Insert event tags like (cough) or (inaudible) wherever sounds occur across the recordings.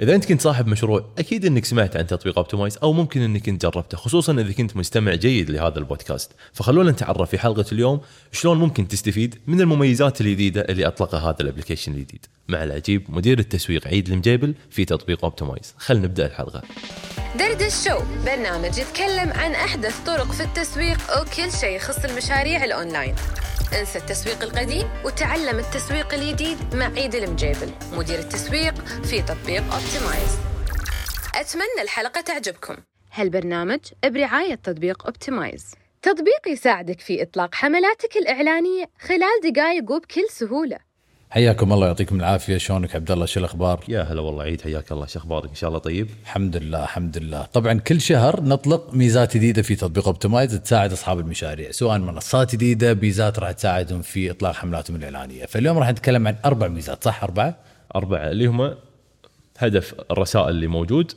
إذا أنت كنت صاحب مشروع أكيد إنك سمعت عن تطبيق Optimize أو ممكن إنك إنت جربته خصوصا إذا كنت مستمع جيد لهذا البودكاست. فخلونا نتعرف في حلقة اليوم شلون ممكن تستفيد من المميزات الجديدة اللي أطلقها هذا ال application الجديد. مع العجيب مدير التسويق عيد المجيبل في تطبيق Optimize خلينا نبدأ الحلقة. دردش show برنامج يتكلم عن أحدث طرق في التسويق وكل شيء يخص المشاريع الأونلاين. انسى التسويق القديم وتعلم التسويق الجديد مع عيد المجيبل مدير التسويق في تطبيق Optimize أتمنى الحلقة تعجبكم. هالبرنامج برعاية تطبيق اوبتمايز تطبيق يساعدك في إطلاق حملاتك الإعلانية خلال دقائق وبكل سهولة. حياكم الله يعطيكم العافية. شلونك عبد الله؟ شو الأخبار؟ يا هلا والله عيد حياك الله. شو أخبارك؟ إن شاء الله طيب. الحمد لله الحمد لله. طبعا كل شهر نطلق ميزات جديدة في تطبيق أوبتمايز تساعد أصحاب المشاريع سواء منصات جديدة ميزات راح تساعدهم في إطلاق حملاتهم الإعلانية. فاليوم راح نتكلم عن أربع ميزات صح؟ أربعة؟ أربعة اللي هم هدف الرسائل اللي موجود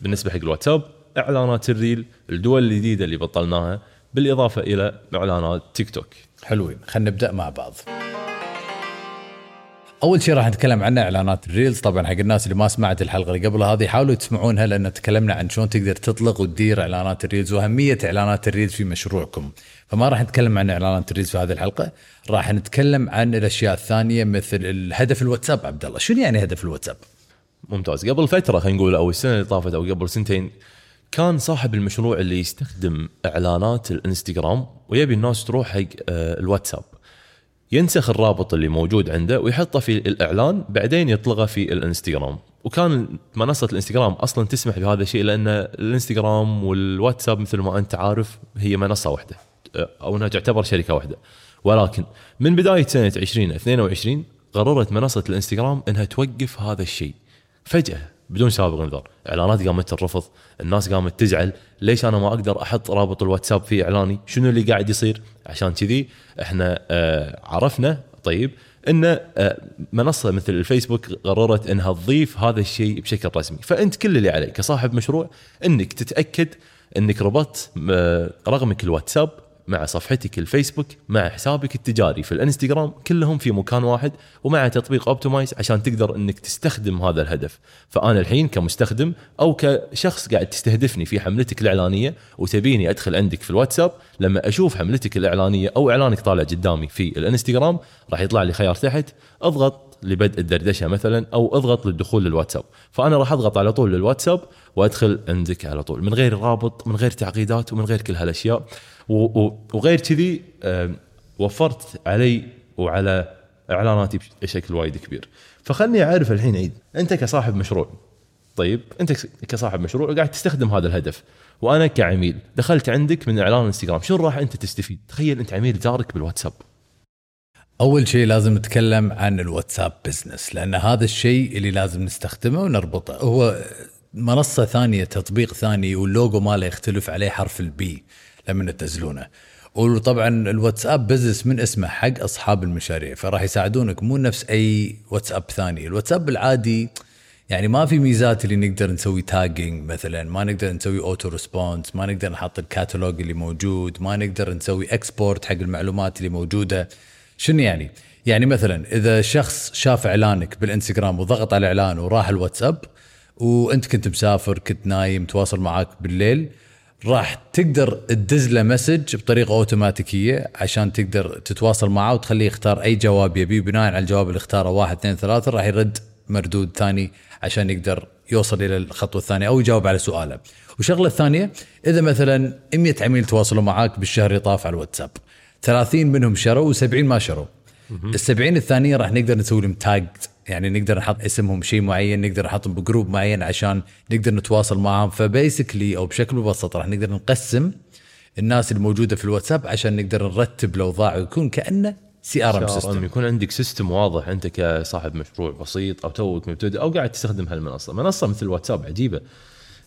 بالنسبة حق الواتساب إعلانات ال reel الدول الجديدة اللي بطلناها بالإضافة إلى إعلانات تيك توك. حلوين خلينا نبدأ مع بعض. أول شيء راح نتكلم عنه إعلانات ال reels طبعا حق الناس اللي ما سمعت الحلقة اللي قبلها هذه حاولوا تسمعونها لأن تكلمنا عن شلون تقدر تطلق وتدير إعلانات ال reels وأهمية إعلانات ال reels في مشروعكم. فما راح نتكلم عن إعلانات ال reels في هذه الحلقة راح نتكلم عن الأشياء الثانية مثل الهدف الواتساب. عبد الله شنو يعني هدف الواتساب؟ ممتاز. قبل فترة خلينا نقول أو السنة اللي طافت أو قبل سنتين كان صاحب المشروع اللي يستخدم إعلانات الإنستغرام ويبي الناس تروح حق آه، الواتساب. ينسخ الرابط اللي موجود عنده ويحطه في الإعلان بعدين يطلقه في الإنستغرام. وكان منصة الإنستغرام أصلا تسمح بهذا الشيء لأن الإنستغرام والواتساب مثل ما أنت عارف هي منصة واحدة أو إنها تعتبر شركة واحدة. ولكن من بداية سنة 2022 قررت منصة الإنستغرام إنها توقف هذا الشيء. فجأة بدون سابق انذار إعلانات قامت ترفض. الناس قامت تزعل. ليش أنا ما أقدر أحط رابط الواتساب في إعلاني؟ شنو اللي قاعد يصير؟ عشان كذي إحنا آه عرفنا طيب إن آه منصة مثل الفيسبوك قررت إنها تضيف هذا الشيء بشكل رسمي. فأنت كل اللي عليك كصاحب مشروع إنك تتأكد إنك ربطت آه رقمك الواتساب مع صفحتك الفيسبوك مع حسابك التجاري في الانستغرام كلهم في مكان واحد ومع تطبيق اوبتمايز عشان تقدر إنك تستخدم هذا الهدف. فأنا الحين كمستخدم أو كشخص قاعد تستهدفني في حملتك الإعلانية وتبيني أدخل عندك في الواتساب لما أشوف حملتك الإعلانية أو إعلانك طالع قدامي في الانستغرام راح يطلع لي خيار تحت أضغط لبدء الدردشة مثلا أو أضغط للدخول للواتساب. فأنا راح أضغط على طول للواتساب وأدخل عندك على طول من غير رابط من غير تعقيدات ومن غير كل هالأشياء. وغير كذي وفرت علي وعلى إعلاناتي بشكل وايد كبير. فخلني أعرف الحين عيد أنت كصاحب مشروع طيب أنت كصاحب مشروع قاعد تستخدم هذا الهدف. وأنا كعميل دخلت عندك من إعلان إنستغرام شنو راح أنت تستفيد؟ تخيل أنت عميل جارك بالواتساب. أول شيء لازم نتكلم عن الواتساب business لأن هذا الشيء اللي لازم نستخدمه ونربطه. هو منصة ثانية تطبيق ثاني واللوجو ماله يختلف عليه حرف ال B لما تنزلونه وطبعا الواتساب business من اسمه حق أصحاب المشاريع فراح يساعدونك. مو نفس أي واتساب ثاني. الواتساب العادي يعني ما في ميزات اللي نقدر نسوي tagging مثلا. ما نقدر نسوي auto response ما نقدر نحط الكاتالوج اللي موجود ما نقدر نسوي export حق المعلومات اللي موجودة. شنو يعني؟ يعني مثلا إذا شخص شاف إعلانك بالإنستغرام وضغط على الإعلان وراح الواتساب وأنت كنت مسافر كنت نايم تواصل معاك بالليل راح تقدر تدز له مسج بطريقة أوتوماتيكية عشان تقدر تتواصل معه وتخليه يختار أي جواب يبيه. بناء على الجواب اللي اختاره واحد اثنين ثلاثة راح يرد مردود ثاني عشان يقدر يوصل إلى الخطوة الثانية أو يجاوب على سؤاله. والشغلة الثانية إذا مثلا 100 عميل تواصلوا معاك بالشهر اللي طاف على الواتساب. 30 منهم شروا و70 ما شروا. ال 70 الثانية راح نقدر نسوي لهم tag يعني نقدر نحط اسمهم شيء معين نقدر نحطهم ب group معين عشان نقدر نتواصل معهم ف basically أو بشكل مبسط راح نقدر نقسم الناس الموجودة في الواتساب عشان نقدر نرتب الأوضاع ويكون كأنه CRM system يكون عندك system واضح أنت كصاحب مشروع بسيط أو توك مبتدئ أو قاعد تستخدم هالمنصة، منصة مثل الواتساب عجيبة.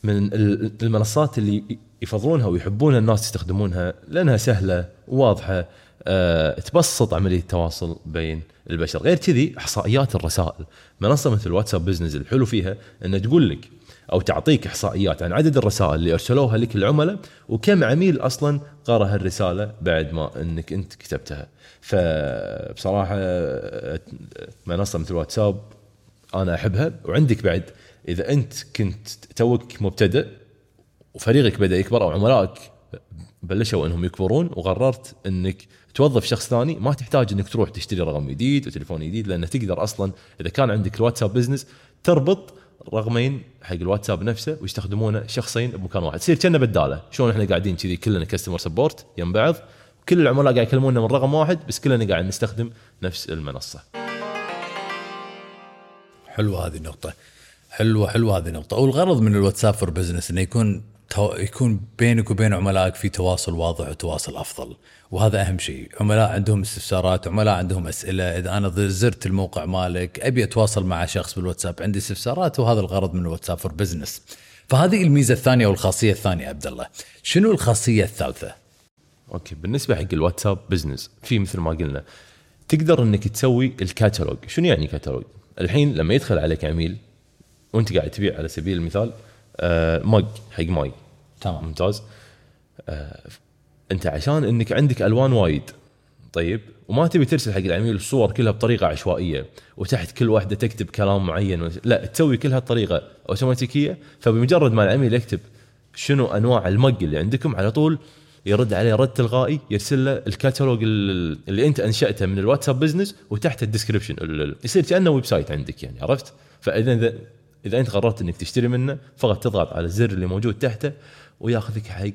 من ال- المنصات اللي يفضلونها ويحبونها الناس يستخدمونها لأنها سهلة وواضحه أه تبسط عملية التواصل بين البشر، غير كذي إحصائيات الرسائل، منصة مثل واتساب بزنس الحلو فيها انها تقول لك أو تعطيك إحصائيات عن عدد الرسائل اللي أرسلوها لك العملاء وكم عميل أصلا قرا هالرساله بعد ما إنك أنت كتبتها. فبصراحة منصة مثل واتساب أنا أحبها. وعندك بعد إذا أنت كنت توك مبتدئ وفريقك بدأ يكبر أو عملائك بلشوا إنهم يكبرون وقررت إنك توظف شخص ثاني. ما تحتاج إنك تروح تشتري رقم جديد وتليفون جديد لأن تقدر أصلا إذا كان عندك الواتساب business تربط رقمين حق الواتساب نفسه ويستخدمونه شخصين بمكان واحد. تصير كأنه بدالة. شلون إحنا قاعدين كذي كلنا customer support يم بعض كل العملاء قاعد يكلمونا من رقم واحد بس كلنا قاعد نستخدم نفس المنصة. حلوة هذه النقطة. حلوة حلوة هذه النقطة. والغرض من الواتساب for business إنه يكون. يكون بينك وبين عملائك في تواصل واضح وتواصل أفضل. وهذا أهم شيء. عملاء عندهم استفسارات عملاء عندهم أسئلة. إذا أنا زرت الموقع مالك أبي أتواصل مع شخص بالواتساب. عندي استفسارات وهذا الغرض من الواتساب for business فهذه الميزة الثانية والخاصية الثانية عبد الله. شنو الخاصية الثالثة؟ okay بالنسبة حق الواتساب business في مثل ما قلنا تقدر إنك تسوي الكاتالوج. شنو يعني كاتالوج؟ الحين لما يدخل عليك عميل وأنت قاعد تبيع على سبيل المثال mug حق ماي تمام. ممتاز. آه انت عشان انك عندك ألوان وايد طيب وما تبي ترسل حق العميل الصور كلها بطريقة عشوائية وتحت كل واحدة تكتب كلام معين لا تسوي كلها بطريقه أوتوماتيكية فبمجرد ما العميل يكتب شنو أنواع ال mug اللي عندكم على طول يرد عليه رد تلقائي يرسل له الكاتالوج ال- اللي انت انشأته من الواتساب business وتحت ال description ال- ال- يصير كأنه website عندك يعني عرفت؟ فإذا إذا أنت قررت إنك تشتري منه فقط تضغط على الزر اللي موجود تحته وياخذك حق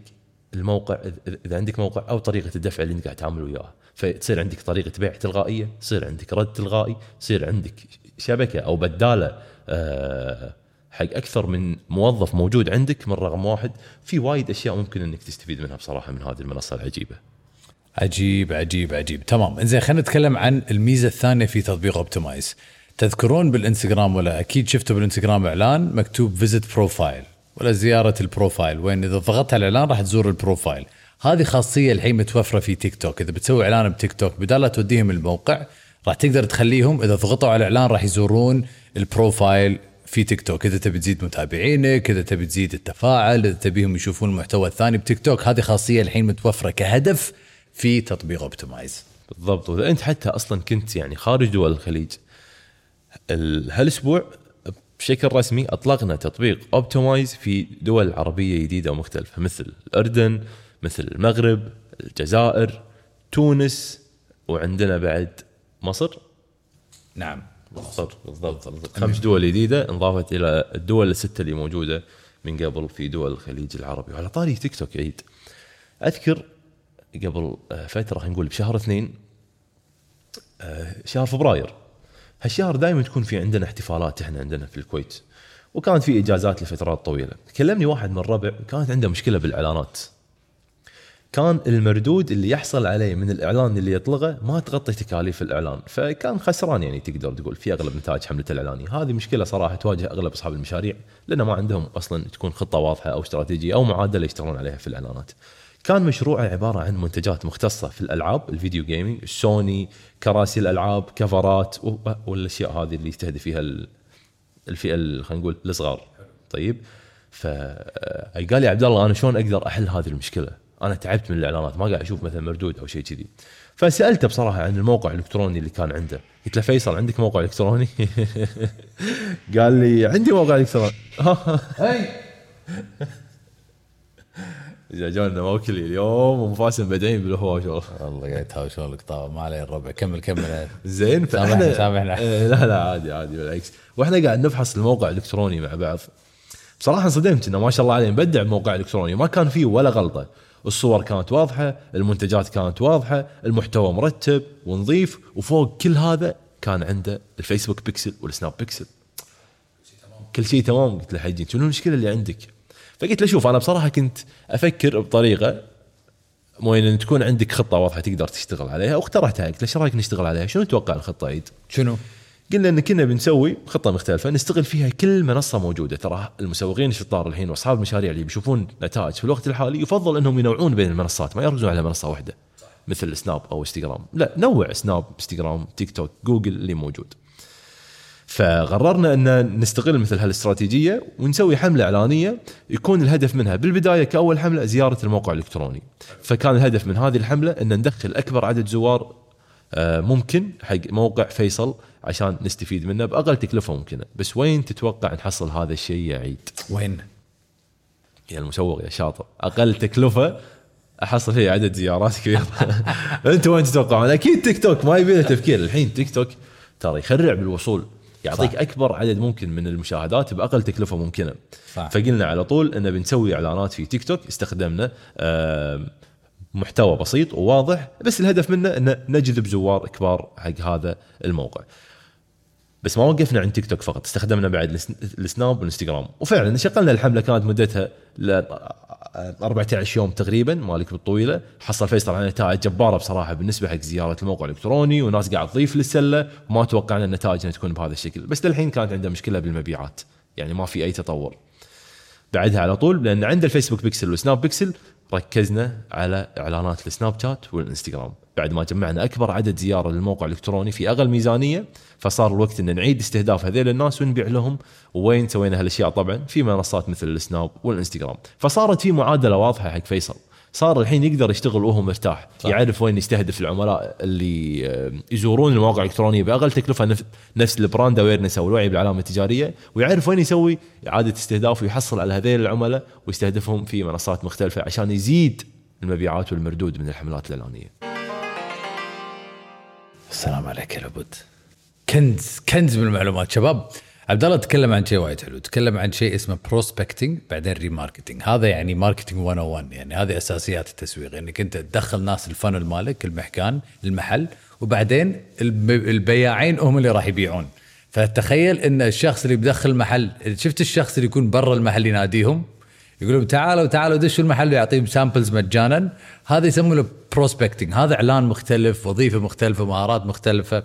الموقع اذا عندك موقع أو طريقة الدفع اللي أنت قاعد تعامل وياها فتصير عندك طريقة بيع تلقائيه يصير عندك رد تلقائي يصير عندك شبكة أو بدالة آه، حق أكثر من موظف موجود عندك من رقم واحد. في وايد أشياء ممكن إنك تستفيد منها بصراحة من هذه المنصة العجيبة. عجيب عجيب عجيب. تمام. إنزين خلينا نتكلم عن الميزة الثانية في تطبيق اوبتمايز تذكرون بالإنستغرام ولا أكيد شفتوا بالإنستغرام إعلان مكتوب visit profile ولا زيارة ال profile. وين إذا ضغطت على الإعلان راح تزور ال profile. هذه خاصية الحين متوفرة في تيك توك إذا بتسوي إعلان بتيك توك بدال لا توديهم الموقع راح تقدر تخليهم إذا ضغطوا على الإعلان راح يزورون ال profile في تيك توك إذا تبي تزيد متابعينك إذا تبي تزيد التفاعل إذا تبيهم يشوفون المحتوى الثاني بتيك توك هذه خاصية الحين متوفرة كهدف في تطبيق اوبتمايز بالضبط. وإذا أنت حتى أصلا كنت يعني خارج دول الخليج ال- هالأسبوع بشكل رسمي أطلقنا تطبيق اوبتمايز في دول عربية جديدة ومختلفة مثل الأردن مثل المغرب الجزائر تونس وعندنا بعد مصر. نعم. مصر بالضبط. خمس دول جديدة انضافت إلى الدول الستة اللي موجودة من قبل في دول الخليج العربي. وعلى طاري تيك توك عيد. أذكر قبل آه، فترة خلينا نقول بشهر اثنين آه، شهر فبراير. هالشهر دائما تكون في عندنا احتفالات إحنا عندنا في الكويت وكانت في إجازات لفترات طويلة. كلمني واحد من الربع كانت عنده مشكلة بالإعلانات. كان المردود اللي يحصل عليه من الإعلان اللي يطلقه ما تغطي تكاليف الإعلان فكان خسران يعني تقدر تقول في أغلب نتائج حملته الاعلانيه هذه مشكلة صراحة تواجه أغلب أصحاب المشاريع لأن ما عندهم أصلا تكون خطة واضحة أو استراتيجية أو معادلة يشتغلون عليها في الإعلانات. كان مشروعه عبارة عن منتجات مختصة في الألعاب الفيديو جيمنج سوني كراسي الألعاب كفرات والأشياء هذه اللي يستهدف فيها ال- الفئة ال- خلينا نقول الصغار طيب فقال لي عبد الله أنا شلون أقدر أحل هذه المشكلة؟ أنا تعبت من الإعلانات ما قاعد أشوف مثلا مردود أو شيء كذي. فسألته بصراحة عن الموقع الإلكتروني اللي كان عنده، قلت له فيصل عندك موقع إلكتروني؟ (laughs) قال لي عندي موقع إلكتروني. (laughs) إذا جانا موكلي اليوم ومفاسن بدعين بالهواء شغل. والله قاعد يتهاوشون لك طبعا ما عليه الربع كمل كمل. (laughs) زين فاحنا سامحنا. آه، لا لا عادي عادي بالعكس. وإحنا قاعد نفحص الموقع الإلكتروني مع بعض. بصراحة انصدمت إنه ما شاء الله عليه مبدع بموقع إلكتروني. ما كان فيه ولا غلطة. الصور كانت واضحة المنتجات كانت واضحة المحتوى مرتب ونظيف وفوق كل هذا كان عنده الفيسبوك بيكسل والسناب بيكسل. كل شيء تمام. قلت له حجي شنو المشكلة اللي عندك؟ فقلت له شوف أنا بصراحة كنت أفكر بطريقة وين إن تكون عندك خطة واضحة تقدر تشتغل عليها واقترحتها قلت له إيش رأيك نشتغل عليها؟ شنو تتوقع الخطة عيد؟ شنو؟ قلنا إن كنا بنسوي خطة مختلفة نستغل فيها كل منصة موجودة. ترى المسوقين الشطار الحين وأصحاب المشاريع اللي بيشوفون نتائج في الوقت الحالي يفضل إنهم ينوعون بين المنصات ما يركزون على منصة واحدة مثل سناب أو انستغرام لا نوع سناب انستغرام تيك توك جوجل اللي موجود. فقررنا أن نستغل مثل هالاستراتيجية ونسوي حملة إعلانية يكون الهدف منها. بالبداية كأول حملة زيارة الموقع الإلكتروني. فكان الهدف من هذه الحملة أن ندخل أكبر عدد زوار آه، ممكن حق موقع فيصل عشان نستفيد منه بأقل تكلفة ممكنة. بس وين تتوقع نحصل هذا الشيء يا عيد؟ وين؟ يا المسوق يا شاطر. أقل تكلفة أحصل فيه عدد زيارات كبير (laughs) أنتم وين تتوقعون أكيد تيك توك ما يبي له تفكير. الحين تيك توك ترى يخرع بالوصول. يعطيك صح. أكبر عدد ممكن من المشاهدات بأقل تكلفة ممكنة صح. فقلنا على طول إن بنسوي إعلانات في تيك توك استخدمنا آم، محتوى بسيط وواضح بس الهدف منه إن نجذب زوار كبار حق هذا الموقع بس ما وقفنا عند تيك توك فقط استخدمنا بعد الس- السناب والانستغرام. وفعلا شغلنا الحملة كانت مدتها ل 14 يوم تقريبا مالك بالطويلة. حصل فيصل على نتائج جبارة بصراحة بالنسبة حق زيارة الموقع الإلكتروني وناس قاعد تضيف للسلة. وما توقعنا النتائج إنها تكون بهذا الشكل. بس للحين كانت عنده مشكلة بالمبيعات يعني ما في أي تطور. بعدها على طول لأن عند الفيسبوك بيكسل والسناب بيكسل ركزنا على إعلانات السناب شات والإنستغرام. بعد ما جمعنا أكبر عدد زيارة للموقع الإلكتروني في أقل ميزانيه فصار الوقت إن نعيد استهداف هذيل الناس ونبيع لهم وين سوينا هالأشياء طبعا في منصات مثل السناب والإنستغرام فصارت في معادلة واضحة حق فيصل صار الحين يقدر يشتغل وهو مرتاح صح. يعرف وين يستهدف العملاء اللي آه، يزورون المواقع الإلكترونية بأقل تكلفة نف- نفس ال brand awareness أو الوعي بالعلامة التجارية ويعرف وين يسوي إعادة استهداف ويحصل على هذيل العملاء ويستهدفهم في منصات مختلفة عشان يزيد المبيعات والمردود من الحملات الإعلانية. السلام عليك يا لابد. كنز كنز من المعلومات. شباب عبد الله تكلم عن شيء وايد حلو. تكلم عن شيء اسمه prospecting بعدين remarketing هذا يعني marketing 101 يعني هذه أساسيات التسويق. انك انت تدخل ناس ال funnel مالك المكان المحل وبعدين الب- البياعين هم اللي راح يبيعون. فتخيل إن الشخص اللي بدخل محل شفت الشخص اللي يكون برا المحل يناديهم؟ يقول لهم تعالوا تعالوا دشوا المحل ويعطيهم samples مجانا. هذا يسمونه prospecting هذا إعلان مختلف وظيفة مختلفة مهارات مختلفة.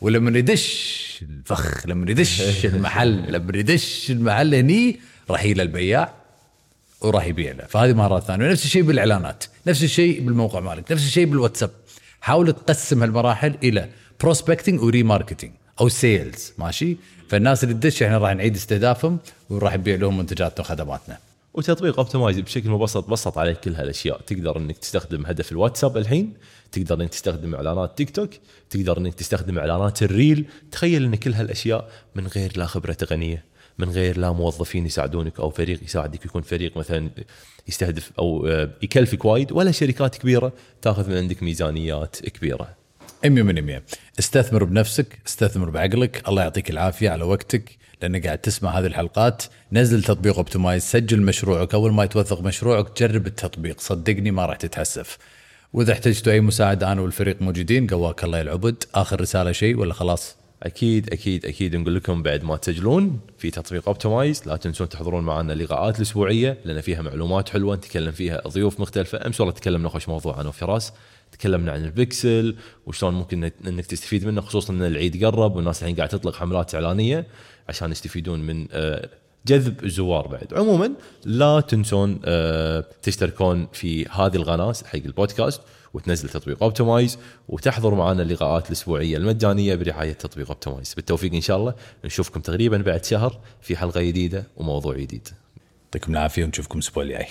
ولما يدش الفخ لما يدش المحل لما يدش المحل هني راح يجي البياع وراح يبيع له. فهذه مهارات ثانية. نفس الشيء بالإعلانات. نفس الشيء بالموقع مالك. نفس الشيء بالواتساب. حاول تقسم هالمراحل إلى prospecting و remarketing أو sales ماشي؟ فالناس اللي تدش إحنا راح نعيد استهدافهم وراح نبيع لهم منتجاتنا وخدماتنا. وتطبيق اوبتمايز بشكل مبسط بسط عليك كل هالأشياء. تقدر إنك تستخدم هدف الواتساب الحين تقدر إنك تستخدم إعلانات تيك توك تقدر إنك تستخدم إعلانات ال reel. تخيل إن كل هالأشياء من غير لا خبرة تقنية من غير لا موظفين يساعدونك أو فريق يساعدك. يكون فريق مثلا يستهدف أو آه، يكلفك وايد ولا شركات كبيرة تأخذ من عندك ميزانيات كبيرة. 100 من 100 استثمر بنفسك استثمر بعقلك. الله يعطيك العافية على وقتك لأنك قاعد تسمع هذه الحلقات. نزل تطبيق أوبتمايز سجل مشروعك. أول ما يتوثق مشروعك جرب التطبيق. صدقني ما راح تتحسف. وإذا احتجتوا أي مساعدة أنا والفريق موجودين. قواك الله يا العبد. آخر رسالة شيء ولا خلاص؟ أكيد أكيد أكيد نقول لكم بعد ما تسجلون في تطبيق اوبتمايز لا تنسون تحضرون معنا اللقاءات الأسبوعية لأن فيها معلومات حلوة نتكلم فيها ضيوف مختلفة أمس والله تكلمنا خوش موضوع أنا وفراس تكلمنا عن البكسل وشلون ممكن إنك تستفيد منه خصوصا إن العيد قرب والناس الحين قاعد تطلق حملات إعلانية عشان يستفيدون من آه، جذب الزوار بعد. عموما لا تنسون آه، تشتركون في هذه القناة حق البودكاست. وتنزل تطبيق اوبتمايز وتحضر معنا اللقاءات الأسبوعية المجانية برعاية تطبيق اوبتمايز بالتوفيق إن شاء الله. نشوفكم تقريبا بعد شهر في حلقة جديدة وموضوع جديد. يعطيكم العافية ونشوفكم الأسبوع الجاي.